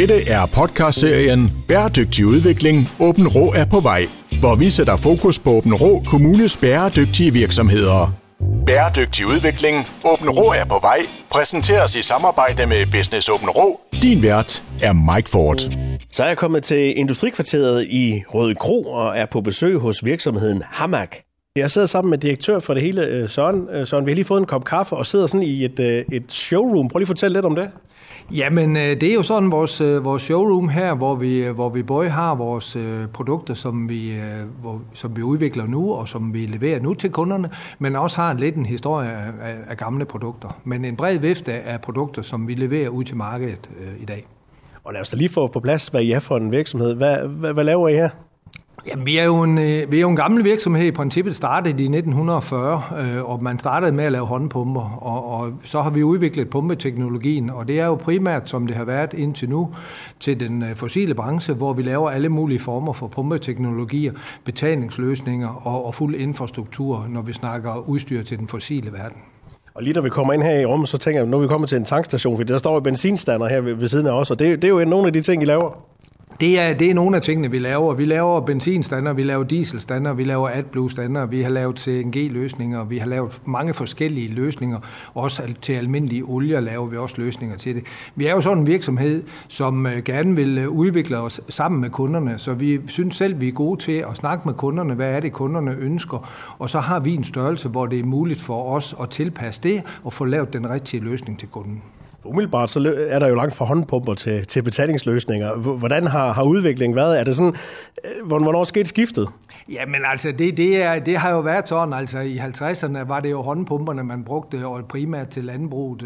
Dette er podcastserien Bæredygtig udvikling. Åben Rå er på vej, hvor vi sætter fokus på Åben Rå Kommunes bæredygtige virksomheder. Bæredygtig udvikling. Åben Rå er på vej. Præsenteres i samarbejde med Business Åben Rå. Din vært er Mike Ford. Så er jeg kommet til Industrikvarteret i Røde Kro og er på besøg hos virksomheden Hamak. Jeg sidder sammen med direktør for det hele, øh, Søren. Øh, Søren, vi har lige fået en kop kaffe og sidder sådan i et, øh, et showroom. Prøv lige at fortælle lidt om det. Jamen, øh, det er jo sådan vores, øh, vores showroom her, hvor vi, øh, hvor vi både har vores produkter, som vi, hvor, som vi udvikler nu, og som vi leverer nu til kunderne, men også har lidt en historie af, af gamle produkter. Men en bred vifte af produkter, som vi leverer ud til markedet øh, i dag. Og lad os da lige få på plads, hvad I er for en virksomhed. Hvad, hvad, hvad laver I her? Jamen, vi er, jo en, øh, vi er jo en gammel virksomhed. I princippet startede i 1940, øh, og man startede med at lave håndpumper, og, og så har vi udviklet pumpeteknologien, og det er jo primært, som det har været indtil nu, til den øh, fossile branche, hvor vi laver alle mulige former for pumpeteknologier, betalingsløsninger og, og fuld infrastruktur, når vi snakker udstyr til den fossile verden. Og lige når vi kommer ind her i rummet, så tænker jeg, nu er vi kommet til en tankstation, for der står jo benzinstander her ved, ved siden af os, og det, det er jo nogle af de ting, I laver. Det er, det er nogle af tingene, vi laver. Vi laver benzinstander, vi laver dieselstander, vi laver AdBlue-stander, vi har lavet CNG-løsninger, vi har lavet mange forskellige løsninger. Også til almindelige olier laver vi også løsninger til det. Vi er jo sådan en virksomhed, som øh, gerne vil øh, udvikle os sammen med kunderne, så vi synes selv, vi er gode til at snakke med kunderne, hvad er det, kunderne ønsker, og så har vi en størrelse, hvor det er muligt for os at tilpasse det og få lavet den rigtige løsning til kunden. Umiddelbart så er der jo langt fra håndpumper til, til betalingsløsninger. Hvordan har, har udviklingen været? Er det sådan, øh, hvornår skete skiftet? Jamen altså, det, det, er, det har jo været sådan. Altså i 50'erne var det jo håndpumperne, man brugte og primært til landbruget.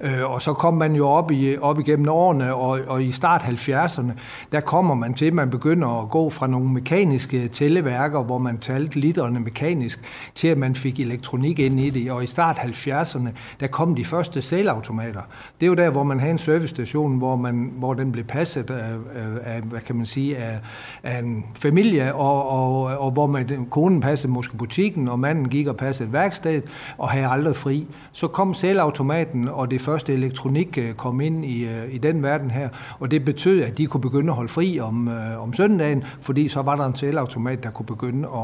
Øh, øh, og så kom man jo op, i, op igennem årene, og, og i start 70'erne, der kommer man til, at man begynder at gå fra nogle mekaniske tælleværker, hvor man talte literne mekanisk, til at man fik elektronik ind i det. Og i start 70'erne, der kom de første selvautomater, det er jo der, hvor man havde en servicestation, hvor, man, hvor den blev passet af, af, hvad kan man sige, af, af en familie, og, og, og hvor man, konen passede måske butikken, og manden gik og passede et værksted, og havde aldrig fri. Så kom selvautomaten, og det første elektronik øh, kom ind i, øh, i den verden her, og det betød, at de kunne begynde at holde fri om, øh, om søndagen, fordi så var der en selvautomat, der kunne begynde at,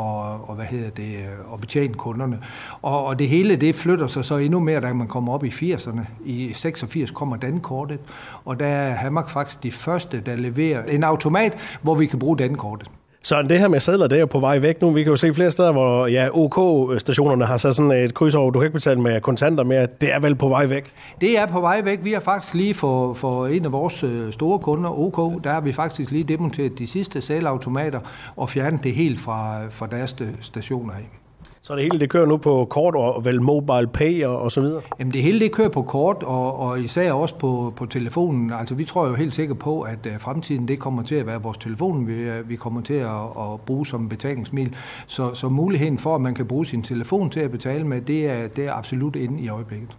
og, hvad hedder det, at betjene kunderne. Og, og det hele, det flytter sig så endnu mere, da man kommer op i 80'erne. I 86 80 kommer dankortet, og der er Hammark faktisk de første, der leverer en automat, hvor vi kan bruge dankortet. Så det her med sædler, det er jo på vej væk nu. Vi kan jo se flere steder, hvor ja, OK-stationerne har sat sådan et kryds over, du kan ikke betale med kontanter mere. Det er vel på vej væk? Det er på vej væk. Vi har faktisk lige for, for en af vores øh, store kunder, OK, der har vi faktisk lige demonteret de sidste sædlautomater og fjernet det helt fra, fra deres stationer af. Så det hele det kører nu på kort og vel mobile pay og, og så videre? Jamen det hele det kører på kort og, og især også på, på telefonen. Altså vi tror jo helt sikkert på, at øh, fremtiden det kommer til at være vores telefon, vi, øh, vi kommer til at, at bruge som betalingsmiddel. Så, så muligheden for, at man kan bruge sin telefon til at betale med, det er, det er absolut inde i øjeblikket.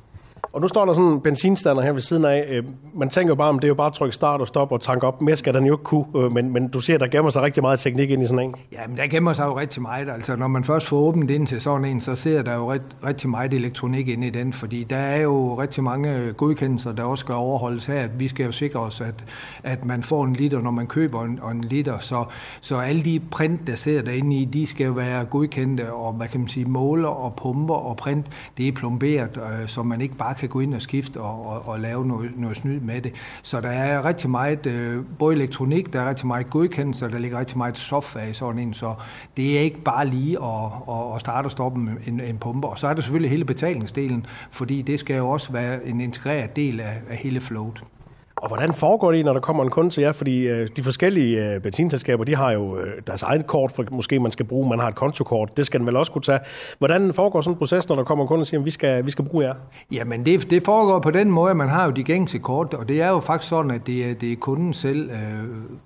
Og nu står der sådan en benzinstander her ved siden af. Øh, man tænker jo bare, om det er jo bare at trykke start og stop og tanke op. Mere skal den jo ikke kunne, øh, men, men du ser, der gemmer sig rigtig meget teknik ind i sådan en. Ja, men der gemmer sig jo rigtig meget. Altså, når man først får åbent ind til sådan en, så ser der jo ret, rigtig meget elektronik ind i den, fordi der er jo rigtig mange godkendelser, der også skal overholdes her. Vi skal jo sikre os, at, at man får en liter, når man køber en, en liter. Så, så alle de print, der sidder derinde i, de skal være godkendte, og hvad kan man sige, måler og pumper og print, det er plomberet, øh, så man ikke bare kan gå ind og skifte og, og, og lave noget, noget snyd med det. Så der er rigtig meget, øh, både elektronik, der er rigtig meget godkendelse, og der ligger rigtig meget software i sådan en, så det er ikke bare lige at, at starte og stoppe en, en pumpe. Og så er der selvfølgelig hele betalingsdelen, fordi det skal jo også være en integreret del af, af hele flowet. Og hvordan foregår det, når der kommer en kunde til jer? Fordi øh, de forskellige øh, benzinselskaber, de har jo øh, deres eget kort, for måske man skal bruge, man har et kontokort, det skal den vel også kunne tage. Hvordan foregår sådan en proces, når der kommer en kunde og siger, at vi skal, vi skal bruge jer? Jamen det, det foregår på den måde, at man har jo de gængse kort, og det er jo faktisk sådan, at det er, det er kunden selv, øh,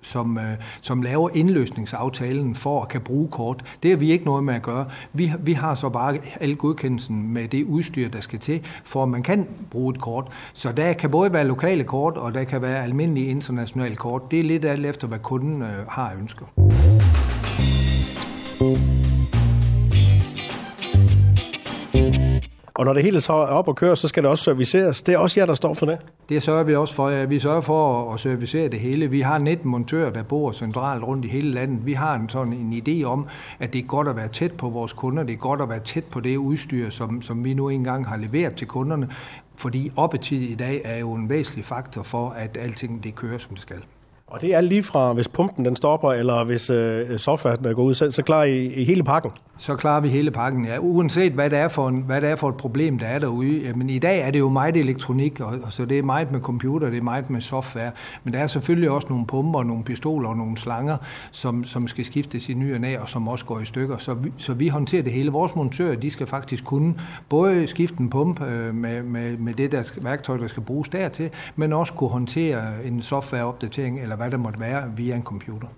som, øh, som laver indløsningsaftalen for at kan bruge kort. Det har vi ikke noget med at gøre. Vi, vi har så bare al godkendelsen med det udstyr, der skal til, for at man kan bruge et kort. Så der kan både være lokale kort, og der der kan være almindelige internationale kort. Det er lidt alt efter, hvad kunden øh, har ønsker. Og når det hele så er op og kører, så skal det også serviceres. Det er også jer, der står for det? Det sørger vi også for. Ja. Vi sørger for at servicere det hele. Vi har 19 montører, der bor centralt rundt i hele landet. Vi har en sådan en idé om, at det er godt at være tæt på vores kunder. Det er godt at være tæt på det udstyr, som, som vi nu engang har leveret til kunderne. Fordi oppetid i dag er jo en væsentlig faktor for, at alting det kører, som det skal. Og det er lige fra, hvis pumpen den stopper, eller hvis øh, softwaren der går ud, så, så klarer I, I hele pakken? Så klarer vi hele pakken, ja. Uanset hvad det er for, en, hvad det er for et problem, der er derude. Men i dag er det jo meget elektronik, og, og så det er meget med computer, det er meget med software. Men der er selvfølgelig også nogle pumper, nogle pistoler og nogle slanger, som, som skal skiftes i ny og næ, og som også går i stykker. Så vi, så vi håndterer det hele. Vores montører, de skal faktisk kunne både skifte en pump øh, med, med, med det der værktøj, der skal bruges dertil, men også kunne håndtere en softwareopdatering eller hvad der måtte være via en computer.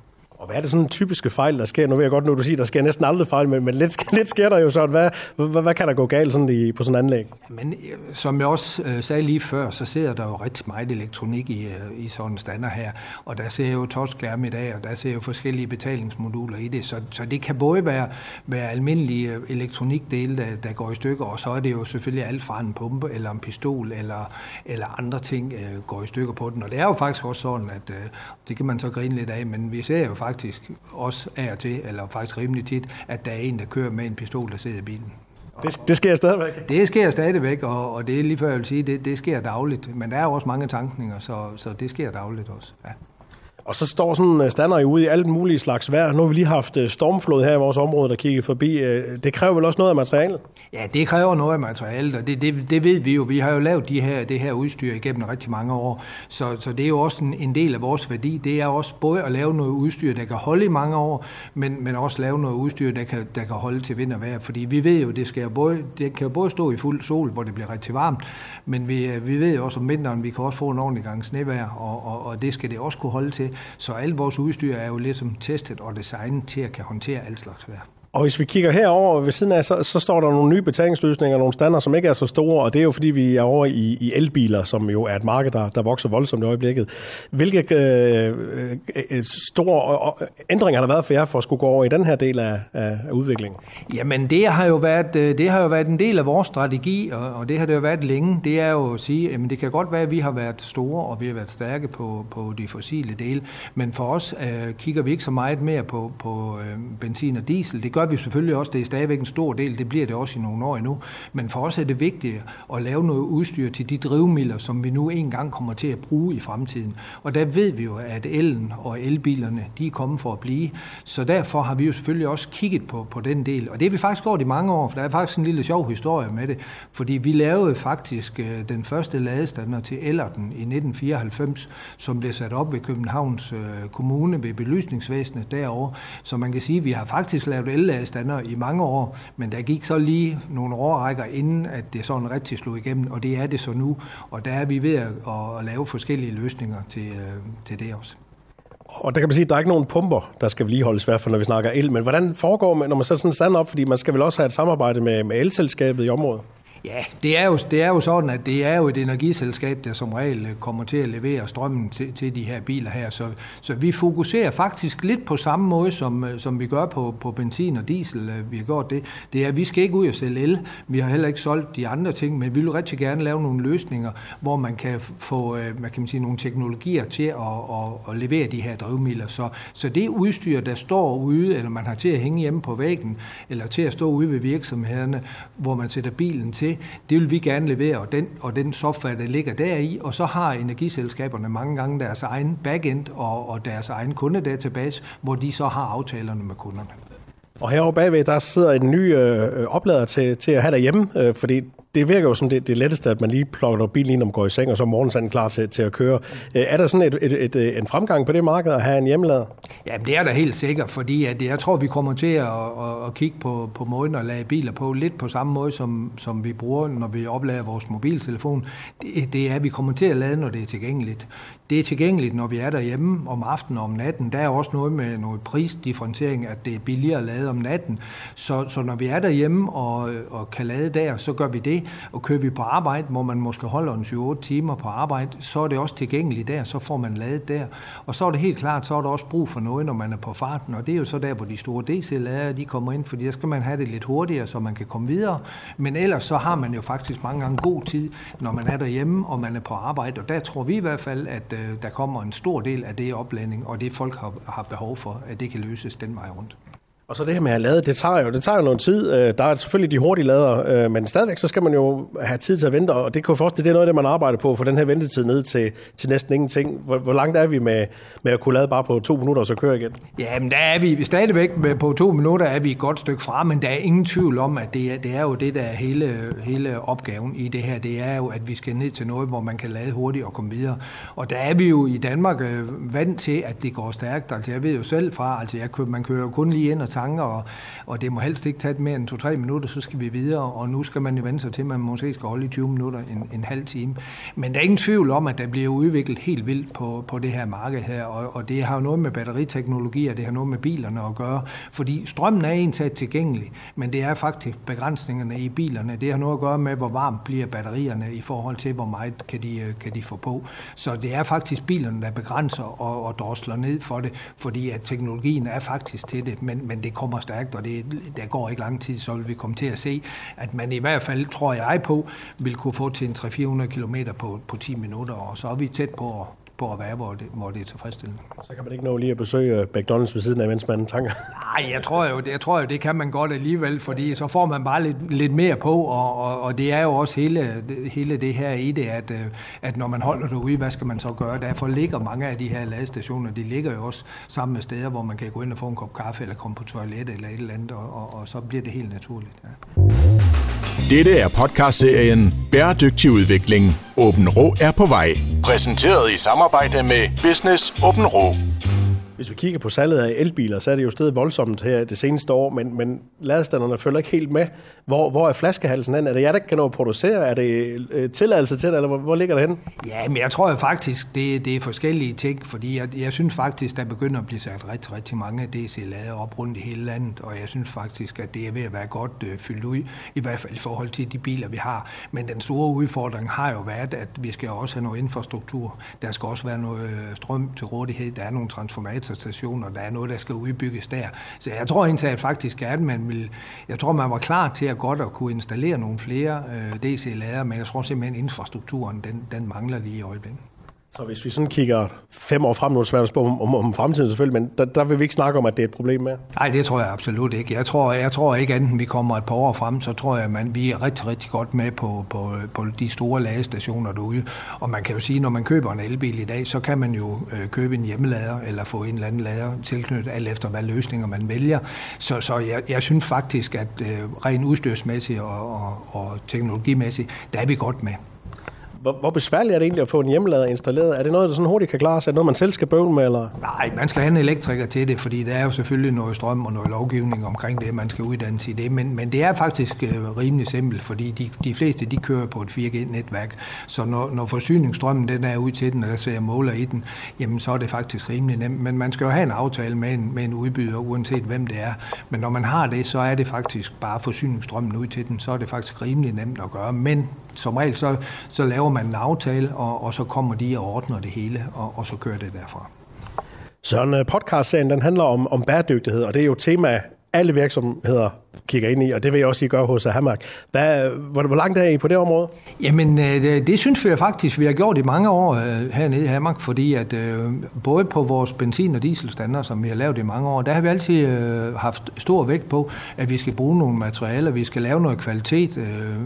Og hvad er det sådan typiske fejl, der sker? Nu ved jeg godt, nu du siger, der sker næsten aldrig fejl, men, men lidt, lidt sker der jo sådan. Hvad, hvad, hvad kan der gå galt sådan i, på sådan en anlæg? Men øh, som jeg også øh, sagde lige før, så ser der jo rigtig meget elektronik i, øh, i sådan en stander her. Og der ser jo touchskærm i dag, og der ser jo forskellige betalingsmoduler i det. Så, så det kan både være, være almindelige øh, elektronikdele, der, der går i stykker, og så er det jo selvfølgelig alt fra en pumpe, eller en pistol, eller, eller andre ting øh, går i stykker på den. Og det er jo faktisk også sådan, at øh, det kan man så grine lidt af, men vi ser jo faktisk faktisk også af og til, eller faktisk rimelig tit, at der er en, der kører med en pistol, der sidder i bilen. Det, det sker stadigvæk? Det sker stadigvæk, og, og det er lige før jeg vil sige, det, det sker dagligt. Men der er også mange tankninger, så, så det sker dagligt også. Ja. Og så står sådan øh, en stander ude i alt mulige slags vejr. Nu har vi lige haft øh, stormflod her i vores område, der kigger forbi. Øh, det kræver vel også noget af materialet? Ja, det kræver noget af materialet, og det, det, det ved vi jo. Vi har jo lavet de her, det her udstyr igennem rigtig mange år, så, så det er jo også en, en del af vores værdi. Det er også både at lave noget udstyr, der kan holde i mange år, men, men også lave noget udstyr, der kan, der kan holde til vind og vejr. Fordi vi ved jo, det, skal både, det kan både stå i fuld sol, hvor det bliver rigtig varmt, men vi, vi ved jo også om vinteren, vi kan også få en ordentlig gang snevejr, og, og, og det skal det også kunne holde til. Så alt vores udstyr er jo ligesom testet og designet til at kan håndtere alt slags vejr. Og hvis vi kigger herover ved siden af, så, så står der nogle nye betalingsløsninger, nogle standarder, som ikke er så store, og det er jo fordi, vi er over i, i elbiler, som jo er et marked, der, der vokser voldsomt i øjeblikket. Hvilke øh, øh, øh store ændringer har der været for jer for at skulle gå over i den her del af, af, af udviklingen? Jamen det har, jo været, øh, det har jo været en del af vores strategi, og, og det har det jo været længe. Det er jo at sige, at det kan godt være, at vi har været store, og vi har været stærke på, på de fossile dele, men for os øh, kigger vi ikke så meget mere på, på øh, benzin og diesel. Det gør gør vi selvfølgelig også. Det er stadigvæk en stor del. Det bliver det også i nogle år endnu. Men for os er det vigtigt at lave noget udstyr til de drivmidler, som vi nu engang kommer til at bruge i fremtiden. Og der ved vi jo, at elen og elbilerne, de er kommet for at blive. Så derfor har vi jo selvfølgelig også kigget på, på den del. Og det har vi faktisk gjort i mange år, for der er faktisk en lille sjov historie med det. Fordi vi lavede faktisk øh, den første ladestander til Ellerten i 1994, som blev sat op ved Københavns øh, Kommune ved belysningsvæsenet derovre. Så man kan sige, at vi har faktisk lavet el stander i mange år, men der gik så lige nogle årrækker inden, at det sådan rigtig slog igennem, og det er det så nu. Og der er vi ved at, at lave forskellige løsninger til, øh, til det også. Og der kan man sige, at der er ikke nogen pumper, der skal vedligeholdes, i hvert fald når vi snakker el. Men hvordan foregår man, når man sætter sådan en stand op? Fordi man skal vel også have et samarbejde med, med elselskabet i området? Ja, det er, jo, det er jo sådan, at det er jo et energiselskab, der som regel øh, kommer til at levere strømmen til, til de her biler her. Så, så vi fokuserer faktisk lidt på samme måde, som, øh, som vi gør på, på benzin og diesel. Øh, vi har gjort det. Det er, at vi skal ikke ud og sælge el. Vi har heller ikke solgt de andre ting, men vi vil rigtig gerne lave nogle løsninger, hvor man kan få øh, hvad kan man sige, nogle teknologier til at, at, at levere de her drivmidler. Så, så det udstyr, der står ude, eller man har til at hænge hjemme på væggen, eller til at stå ude ved virksomhederne, hvor man sætter bilen til, det, vil vi gerne levere, og den, og den software, der ligger deri, og så har energiselskaberne mange gange deres egen backend og, og deres egen kundedatabase, hvor de så har aftalerne med kunderne. Og herovre bagved, der sidder en ny øh, øh oplader til, til at have derhjemme, øh, fordi det virker jo som det, det letteste, at man lige plukker bilen ind, når man går i seng, og så er morgensanden klar til, til at køre. Øh, er der sådan et, et, et, et, en fremgang på det marked at have en hjemmelader? Ja, det er der helt sikkert, fordi at jeg tror, vi kommer til at, at, at kigge på, på måden at lade biler på, lidt på samme måde, som, som vi bruger, når vi oplader vores mobiltelefon. Det, det er, at vi kommer til at lade, når det er tilgængeligt. Det er tilgængeligt, når vi er derhjemme om aftenen og om natten. Der er også noget med noget prisdifferentiering, at det er billigere at lade om natten. Så, så når vi er derhjemme og, og kan lade der, så gør vi det. Og kører vi på arbejde, hvor man måske holder en 7-8 timer på arbejde, så er det også tilgængeligt der, så får man ladet der. Og så er det helt klart, så er der også brug for noget, når man er på farten, og det er jo så der, hvor de store DC-ladere de kommer ind, fordi der skal man have det lidt hurtigere, så man kan komme videre. Men ellers så har man jo faktisk mange gange god tid, når man er derhjemme, og man er på arbejde, og der tror vi i hvert fald, at øh, der kommer en stor del af det oplænding, og det folk har, har behov for, at det kan løses den vej rundt. Og så det her med at lade, det tager jo, det tager jo noget tid. Øh, der er selvfølgelig de hurtige lader, øh, men stadigvæk så skal man jo have tid til at vente, og det kunne forstå, det er noget af det, man arbejder på, for den her ventetid ned til, til næsten ingenting. Hvor, hvor langt er vi med, med at kunne lade bare på to minutter og så køre igen? Jamen, der er vi stadigvæk med, på to minutter er vi et godt stykke fra, men der er ingen tvivl om, at det er, det er jo det, der er hele, hele opgaven i det her. Det er jo, at vi skal ned til noget, hvor man kan lade hurtigt og komme videre. Og der er vi jo i Danmark øh, vant til, at det går stærkt. Altså, jeg ved jo selv fra, altså jeg kører, man kører kun lige ind og tanker, og og det må helst ikke tage mere end 2-3 minutter, så skal vi videre, og nu skal man jo vende sig til, at man måske skal holde i 20 minutter, en, en halv time. Men der er ingen tvivl om, at der bliver udviklet helt vildt på, på det her marked her, og, og det har jo noget med batteriteknologi, og det har noget med bilerne at gøre, fordi strømmen er egentlig tilgængelig, men det er faktisk begrænsningerne i bilerne. Det har noget at gøre med, hvor varmt bliver batterierne i forhold til, hvor meget kan de, kan de få på. Så det er faktisk bilerne, der begrænser og, og drosler ned for det, fordi at teknologien er faktisk til det, men, men det kommer stærkt, og det, der går ikke lang tid, så vil vi komme til at se, at man i hvert fald, tror jeg på, vil kunne få til en 300-400 km på, på 10 minutter, og så er vi tæt på på at være, hvor det, hvor det er tilfredsstillende. Så kan man ikke nå lige at besøge McDonald's ved siden af, mens man tanker? Nej, jeg tror jo, det, jeg tror jo, det kan man godt alligevel, fordi så får man bare lidt, lidt mere på, og, og, og det er jo også hele, hele det her i det, at, øh, at når man holder derude, hvad skal man så gøre? Derfor ligger mange af de her ladestationer, de ligger jo også sammen med steder, hvor man kan gå ind og få en kop kaffe, eller komme på toilet eller et eller andet, og, og, og så bliver det helt naturligt. Ja. Dette er podcastserien Bæredygtig udvikling. Åben Rå er på vej. Præsenteret i samarbejde med Business Åben Rå. Hvis vi kigger på salget af elbiler, så er det jo stedet voldsomt her det seneste år, men, men ladestanderne følger ikke helt med. Hvor, hvor er flaskehalsen hen? Er det jer, der kan nå at producere? Er det øh, tilladelse til det, eller hvor, hvor ligger det hen? Ja, men jeg tror jo faktisk, det, det er forskellige ting, fordi jeg, jeg synes faktisk, der begynder at blive sat rigtig, rigtig mange DC-lader op rundt i hele landet, og jeg synes faktisk, at det er ved at være godt øh, fyldt ud, i hvert fald i forhold til de biler, vi har. Men den store udfordring har jo været, at vi skal også have noget infrastruktur. Der skal også være noget øh, strøm til rådighed. Der er nogle transformatorer stationer, der er noget, der skal udbygges der. Så jeg tror egentlig at faktisk, at man vil, jeg tror, man var klar til at godt at kunne installere nogle flere øh, DC-lader, men jeg tror simpelthen, at infrastrukturen, den, den mangler lige i øjeblikket. Så hvis vi sådan kigger fem år frem, nu er det svært at om, om, om fremtiden selvfølgelig, men der, der vil vi ikke snakke om, at det er et problem med? Nej, det tror jeg absolut ikke. Jeg tror, jeg tror ikke, enten vi kommer et par år frem, så tror jeg, at vi er rigtig, rigtig godt med på, på, på de store ladestationer derude. Og man kan jo sige, når man køber en elbil i dag, så kan man jo øh, købe en hjemmelader, eller få en eller anden lader tilknyttet, alt efter hvad løsninger man vælger. Så, så jeg, jeg synes faktisk, at øh, rent udstyrsmæssigt og, og, og teknologimæssigt, der er vi godt med. Hvor, hvor besværligt er det egentlig at få en hjemmelader installeret? Er det noget, der sådan hurtigt kan klare sig? Er det noget, man selv skal bøvle med? Eller? Nej, man skal have en elektriker til det, fordi der er jo selvfølgelig noget strøm og noget lovgivning omkring det, man skal uddannes i det. Men, men det er faktisk øh, rimelig simpelt, fordi de, de fleste de kører på et 4G-netværk. Så når, når forsyningsstrømmen den er ud til den, og der ser jeg måler i den, jamen så er det faktisk rimelig nemt. Men man skal jo have en aftale med en, med en udbyder, uanset hvem det er. Men når man har det, så er det faktisk bare forsyningsstrømmen ud til den, så er det faktisk rimelig nemt at gøre. Men som regel så, så laver man en aftale, og, og så kommer de og ordner det hele, og, og så kører det derfra. Så en øh, podcast-serien, den handler om, om bæredygtighed, og det er jo tema, alle virksomheder kigger ind i, og det vil jeg også I gøre hos Hamark. Hvad, hvor, hvor langt er I på det område? Jamen, øh, det, det synes vi faktisk, vi har gjort i mange år øh, hernede i Hamark, fordi at øh, både på vores benzin- og dieselstandard, som vi har lavet i mange år, der har vi altid øh, haft stor vægt på, at vi skal bruge nogle materialer, vi skal lave noget kvalitet,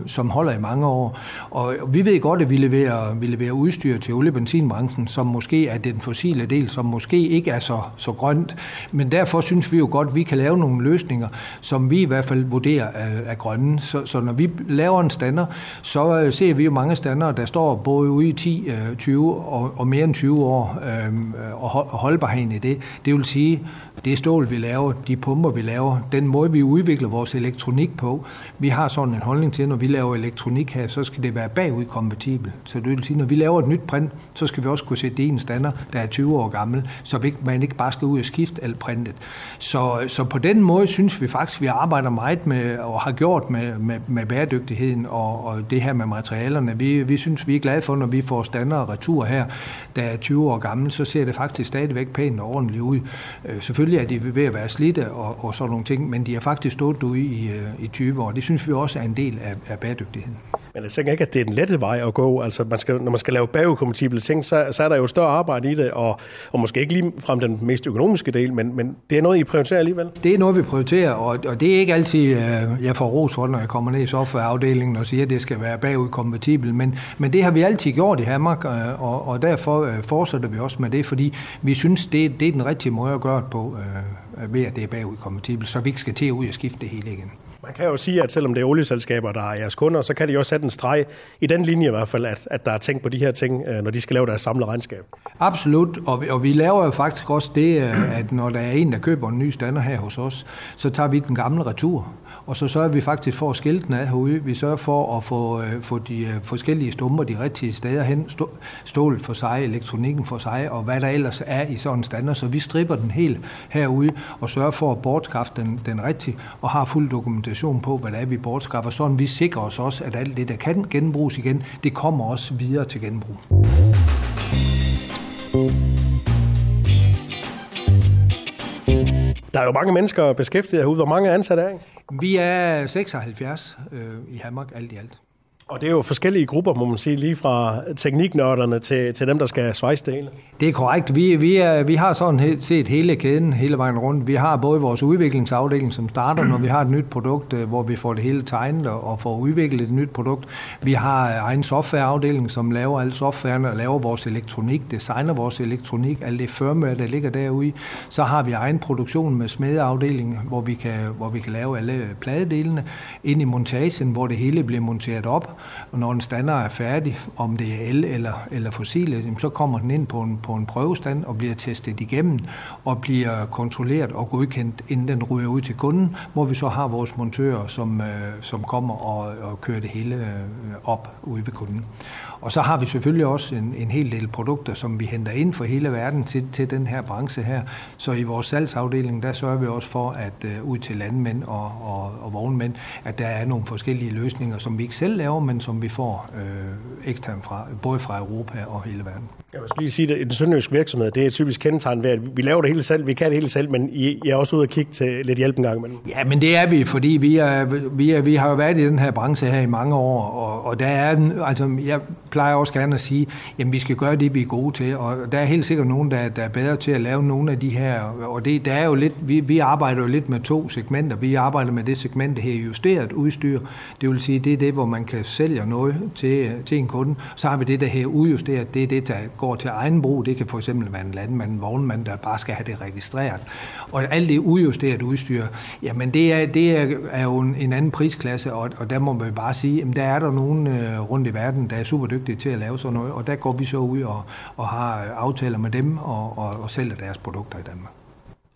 som holder i mange år. Og vi ved godt, at vi leverer, vi leverer udstyr til oliebenzinbranchen, som måske er den fossile del, som måske ikke er så, så grønt, men derfor synes vi jo godt, at vi kan lave nogle løsninger, som vi i hvert fald vurderer er, er grønne. Så, så når vi laver en stander, så øh, ser vi jo mange stander, der står både ude i 10, 20 øh, og, og mere end 20 år, øh, og holdbarheden i det. Det vil sige, det stål, vi laver, de pumper, vi laver, den måde, vi udvikler vores elektronik på. Vi har sådan en holdning til, at når vi laver elektronik her, så skal det være bagudkompatibel. Så det vil sige, når vi laver et nyt print, så skal vi også kunne sætte det i en stander, der er 20 år gammel, så man ikke bare skal ud og skifte alt printet. Så, så på den måde synes vi faktisk, at vi arbejder meget med, og har gjort med, med, med bæredygtigheden og, og det her med materialerne. Vi, vi synes, vi er glade for, når vi får standard retur her, der er 20 år gammel, så ser det faktisk stadigvæk pænt og ordentligt ud. Øh, selvfølgelig er de ved at være slidte og, og sådan nogle ting, men de har faktisk stået ude i, øh, i 20 år. Det synes vi også er en del af, af bæredygtigheden. Men jeg tænker ikke, at det er den lette vej at gå. Altså, man skal, når man skal lave bagudkompatible ting, så, så er der jo større arbejde i det, og, og måske ikke lige frem den mest økonomiske del, men, men det er noget, I prioriterer alligevel? Det er noget, vi prioriterer, og, og det er ikke altid, øh, jeg får ros for, når jeg kommer ned i softwareafdelingen og siger, at det skal være bagudkompatibel, men, men det har vi altid gjort i Hammark, øh, og, og derfor øh, fortsætter vi også med det, fordi vi synes, det, det er den rigtige måde at gøre det på, øh, ved at det er bagudkompatibelt, så vi ikke skal til at ud og skifte det hele igen. Man kan jo sige, at selvom det er olieselskaber, der er jeres kunder, så kan de også sætte en streg i den linje i hvert fald, at, at der er tænkt på de her ting, øh, når de skal lave deres samlede regnskab. Absolut, og vi, og vi laver jo faktisk også det, øh, at når der er en, der køber en ny stander her hos os, så tager vi den gamle retur. Og så sørger vi faktisk for at skille den af herude. Vi sørger for at få, øh, få de øh, forskellige stumper de rigtige steder hen. Stålet for sig, elektronikken for sig, og hvad der ellers er i sådan en standard. Så vi stripper den helt herude og sørger for at bortskaffe den, den rigtige, og har fuld dokumentation på, hvad det er, vi bortskaffer. Sådan vi sikrer os også, at alt det, der kan genbruges igen, det kommer også videre til genbrug. Der er jo mange mennesker beskæftiget herude. Hvor mange ansatte er I? Vi er 76 øh, i Hamburg alt i alt. Og det er jo forskellige grupper, må man sige, lige fra tekniknørderne til, til dem, der skal svejse det hele. Det er korrekt. Vi, vi, er, vi har sådan set hele kæden hele vejen rundt. Vi har både vores udviklingsafdeling, som starter, når vi har et nyt produkt, øh, hvor vi får det hele tegnet og får udviklet et nyt produkt. Vi har egen softwareafdeling, som laver alle softwaren og laver vores elektronik, designer vores elektronik, alt det firmware, der ligger derude. Så har vi egen produktion med smedeafdelingen, hvor vi kan, hvor vi kan lave alle pladedelene. Ind i montagen, hvor det hele bliver monteret op og når en stander er færdig, om det er el eller, eller fossile, så kommer den ind på en, på en prøvestand og bliver testet igennem og bliver kontrolleret og godkendt, inden den ryger ud til kunden, hvor vi så har vores montører, som, øh, som kommer og, og kører det hele øh, op ude ved kunden. Og så har vi selvfølgelig også en, en hel del produkter, som vi henter ind for hele verden til, til den her branche her. Så i vores salgsafdeling, der sørger vi også for, at uh, ud til landmænd og, og, og vognmænd, at der er nogle forskellige løsninger, som vi ikke selv laver, men som vi får øh, eksternt fra, både fra Europa og hele verden. Jeg vil lige sige, at en sønderjysk virksomhed, det er typisk kendetegn ved, at vi laver det hele selv, vi kan det hele selv, men I, I er også ude og kigge til lidt hjælp en gang imellem. Ja, men det er vi, fordi vi, er, vi, er, vi har jo været i den her branche her i mange år, og, og der er, altså, jeg plejer også gerne at sige, jamen vi skal gøre det, vi er gode til, og der er helt sikkert nogen, der, der er bedre til at lave nogle af de her, og det, der er jo lidt, vi, vi arbejder jo lidt med to segmenter. Vi arbejder med det segment, der her justeret udstyr, det vil sige, det er det, hvor man kan sælge noget til, til en kunde. Så har vi det, der her udjusteret, det er det, der går til egen brug. Det kan for eksempel være en landmand, en vognmand, der bare skal have det registreret. Og alt det udjusteret udstyr, jamen det er, det er, er jo en, en anden prisklasse, og, og der må man bare sige, at der er der nogen øh, rundt i verden, der er super dygtige til at lave sådan noget, og der går vi så ud og, og har aftaler med dem og, og, og sælger deres produkter i Danmark.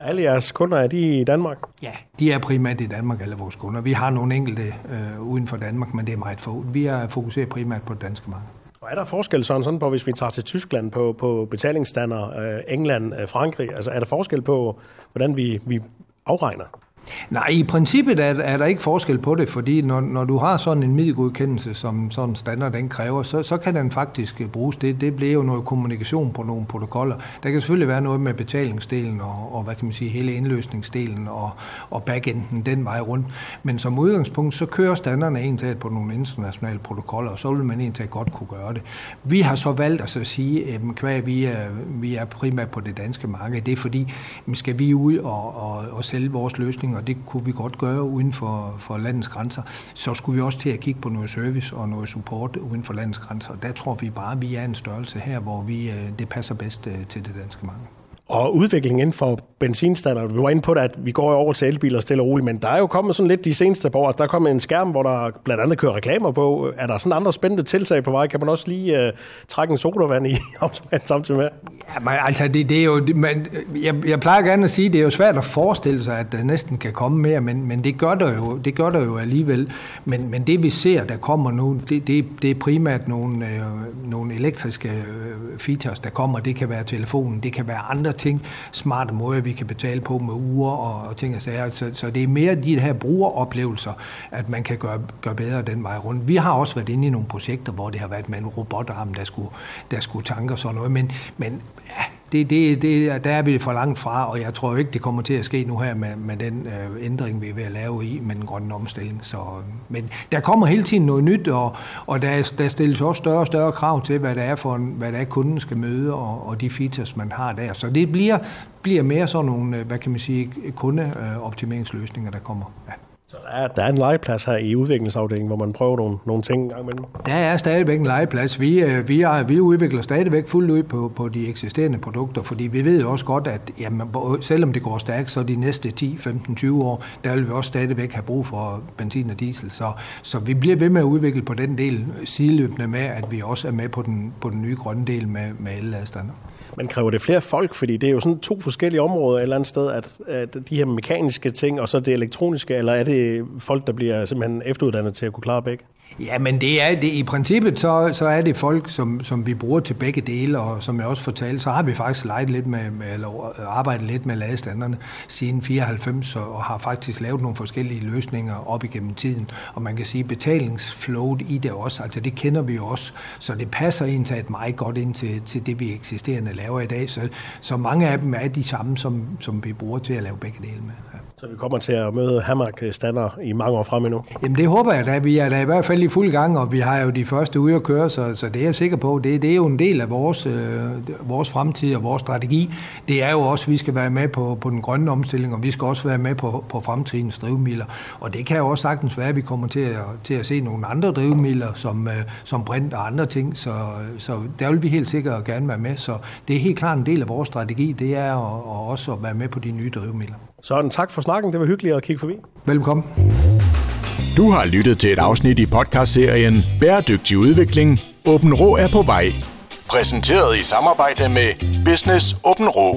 Alle jeres kunder, er de i Danmark? Ja, de er primært i Danmark, alle vores kunder. Vi har nogle enkelte øh, uden for Danmark, men det er meget få. Vi er fokuseret primært på det danske marked. Og er der forskel sådan, sådan på, hvis vi tager til Tyskland på, på betalingsstander, øh, England, øh, Frankrig? Altså er der forskel på, hvordan vi, vi afregner? Nej, i princippet er, er der ikke forskel på det, fordi når, når du har sådan en middelgodkendelse, som sådan standard den kræver, så, så kan den faktisk bruges. Det, det bliver jo noget kommunikation på nogle protokoller. Der kan selvfølgelig være noget med betalingsdelen og, og hvad kan man sige, hele indløsningsdelen og, og backenden den vej rundt. Men som udgangspunkt, så kører standarderne egentlig på nogle internationale protokoller, og så vil man egentlig godt kunne gøre det. Vi har så valgt at så sige, at vi er, vi er primært på det danske marked, det er fordi, skal vi ud og, og, og sælge vores løsning og det kunne vi godt gøre uden for, for landets grænser, så skulle vi også til at kigge på noget service og noget support uden for landets grænser. Der tror vi bare, at vi er en størrelse her, hvor vi, øh, det passer bedst øh, til det danske marked. Og udviklingen inden for benzinstandard, vi var inde på det, at vi går over til elbiler stille og roligt, men der er jo kommet sådan lidt de seneste par år, der er kommet en skærm, hvor der blandt andet kører reklamer på. Er der sådan andre spændende tiltag på vej? Kan man også lige uh, trække en sodavand i samtidig med? Ja, men altså, det, det er jo, man, jeg, jeg plejer gerne at sige, det er jo svært at forestille sig, at der næsten kan komme mere, men, men det, gør der jo, det gør der jo alligevel. Men, men det vi ser, der kommer nu, det, det, det er primært nogle, øh, nogle elektriske øh, features, der kommer. Det kan være telefonen, det kan være andre ting, smarte måder, vi kan betale på med uger og, og ting og sager. Så, så det er mere de her brugeroplevelser, at man kan gøre, gøre bedre den vej rundt. Vi har også været inde i nogle projekter, hvor det har været med en robotarm, der skulle, der skulle tanke og sådan noget, men, men det, det, det, der er vi for langt fra, og jeg tror ikke, det kommer til at ske nu her med, med den øh, ændring, vi er ved at lave i med den grønne omstilling. Så, øh, men der kommer hele tiden noget nyt, og, og der, der stilles også større og større krav til, hvad det er, for en, hvad det er kunden skal møde, og, og de features, man har der. Så det bliver, bliver mere sådan nogle, øh, hvad kan man sige, kundeoptimeringsløsninger, der kommer. Ja. Så der er, der er en legeplads her i udviklingsafdelingen, hvor man prøver nogle, nogle ting en gang imellem? Der er stadigvæk en legeplads. Vi, øh, vi, er, vi udvikler stadigvæk fuldt ud på, på de eksisterende produkter, fordi vi ved også godt, at jamen, selvom det går stærkt, så de næste 10, 15, 20 år, der vil vi også stadigvæk have brug for benzin og diesel. Så, så vi bliver ved med at udvikle på den del sideløbende med, at vi også er med på den, på den nye grønne del med, med elladestander. Men kræver det flere folk? Fordi det er jo sådan to forskellige områder et eller andet sted, at, at de her mekaniske ting, og så det elektroniske, eller er det folk, der bliver simpelthen efteruddannet til at kunne klare begge? Ja, men det er det, i princippet, så, så er det folk, som, som vi bruger til begge dele, og som jeg også fortalte, så har vi faktisk leget lidt med, med eller arbejdet lidt med ladestanderne siden 94, og har faktisk lavet nogle forskellige løsninger op igennem tiden. Og man kan sige, betalingsflowet i det også, altså det kender vi jo også, så det passer egentlig meget godt ind til, til det, vi eksisterende laver i dag. Så, så mange af dem er de samme, som, som vi bruger til at lave begge dele med. Ja. Så vi kommer til at møde Hammark øh, stander i mange år frem endnu? Jamen det håber jeg da. Vi er da i hvert fald i fuld gang, og vi har jo de første ude at køre, så, så det er jeg sikker på. Det, det er jo en del af vores, øh, vores fremtid og vores strategi. Det er jo også, at vi skal være med på, på den grønne omstilling, og vi skal også være med på, på fremtidens drivmidler. Og det kan jo også sagtens være, at vi kommer til at, til at se nogle andre drivmidler, som, øh, som brint og andre ting. Så, så der vil vi helt sikkert gerne være med. Så det er helt klart en del af vores strategi, det er at, at også at være med på de nye drivmidler. Så tak for snakken. Det var hyggeligt at kigge forbi. Velkommen. Du har lyttet til et afsnit i podcastserien Bæredygtig udvikling. Åben Rå er på vej. Præsenteret i samarbejde med Business Åben Rå.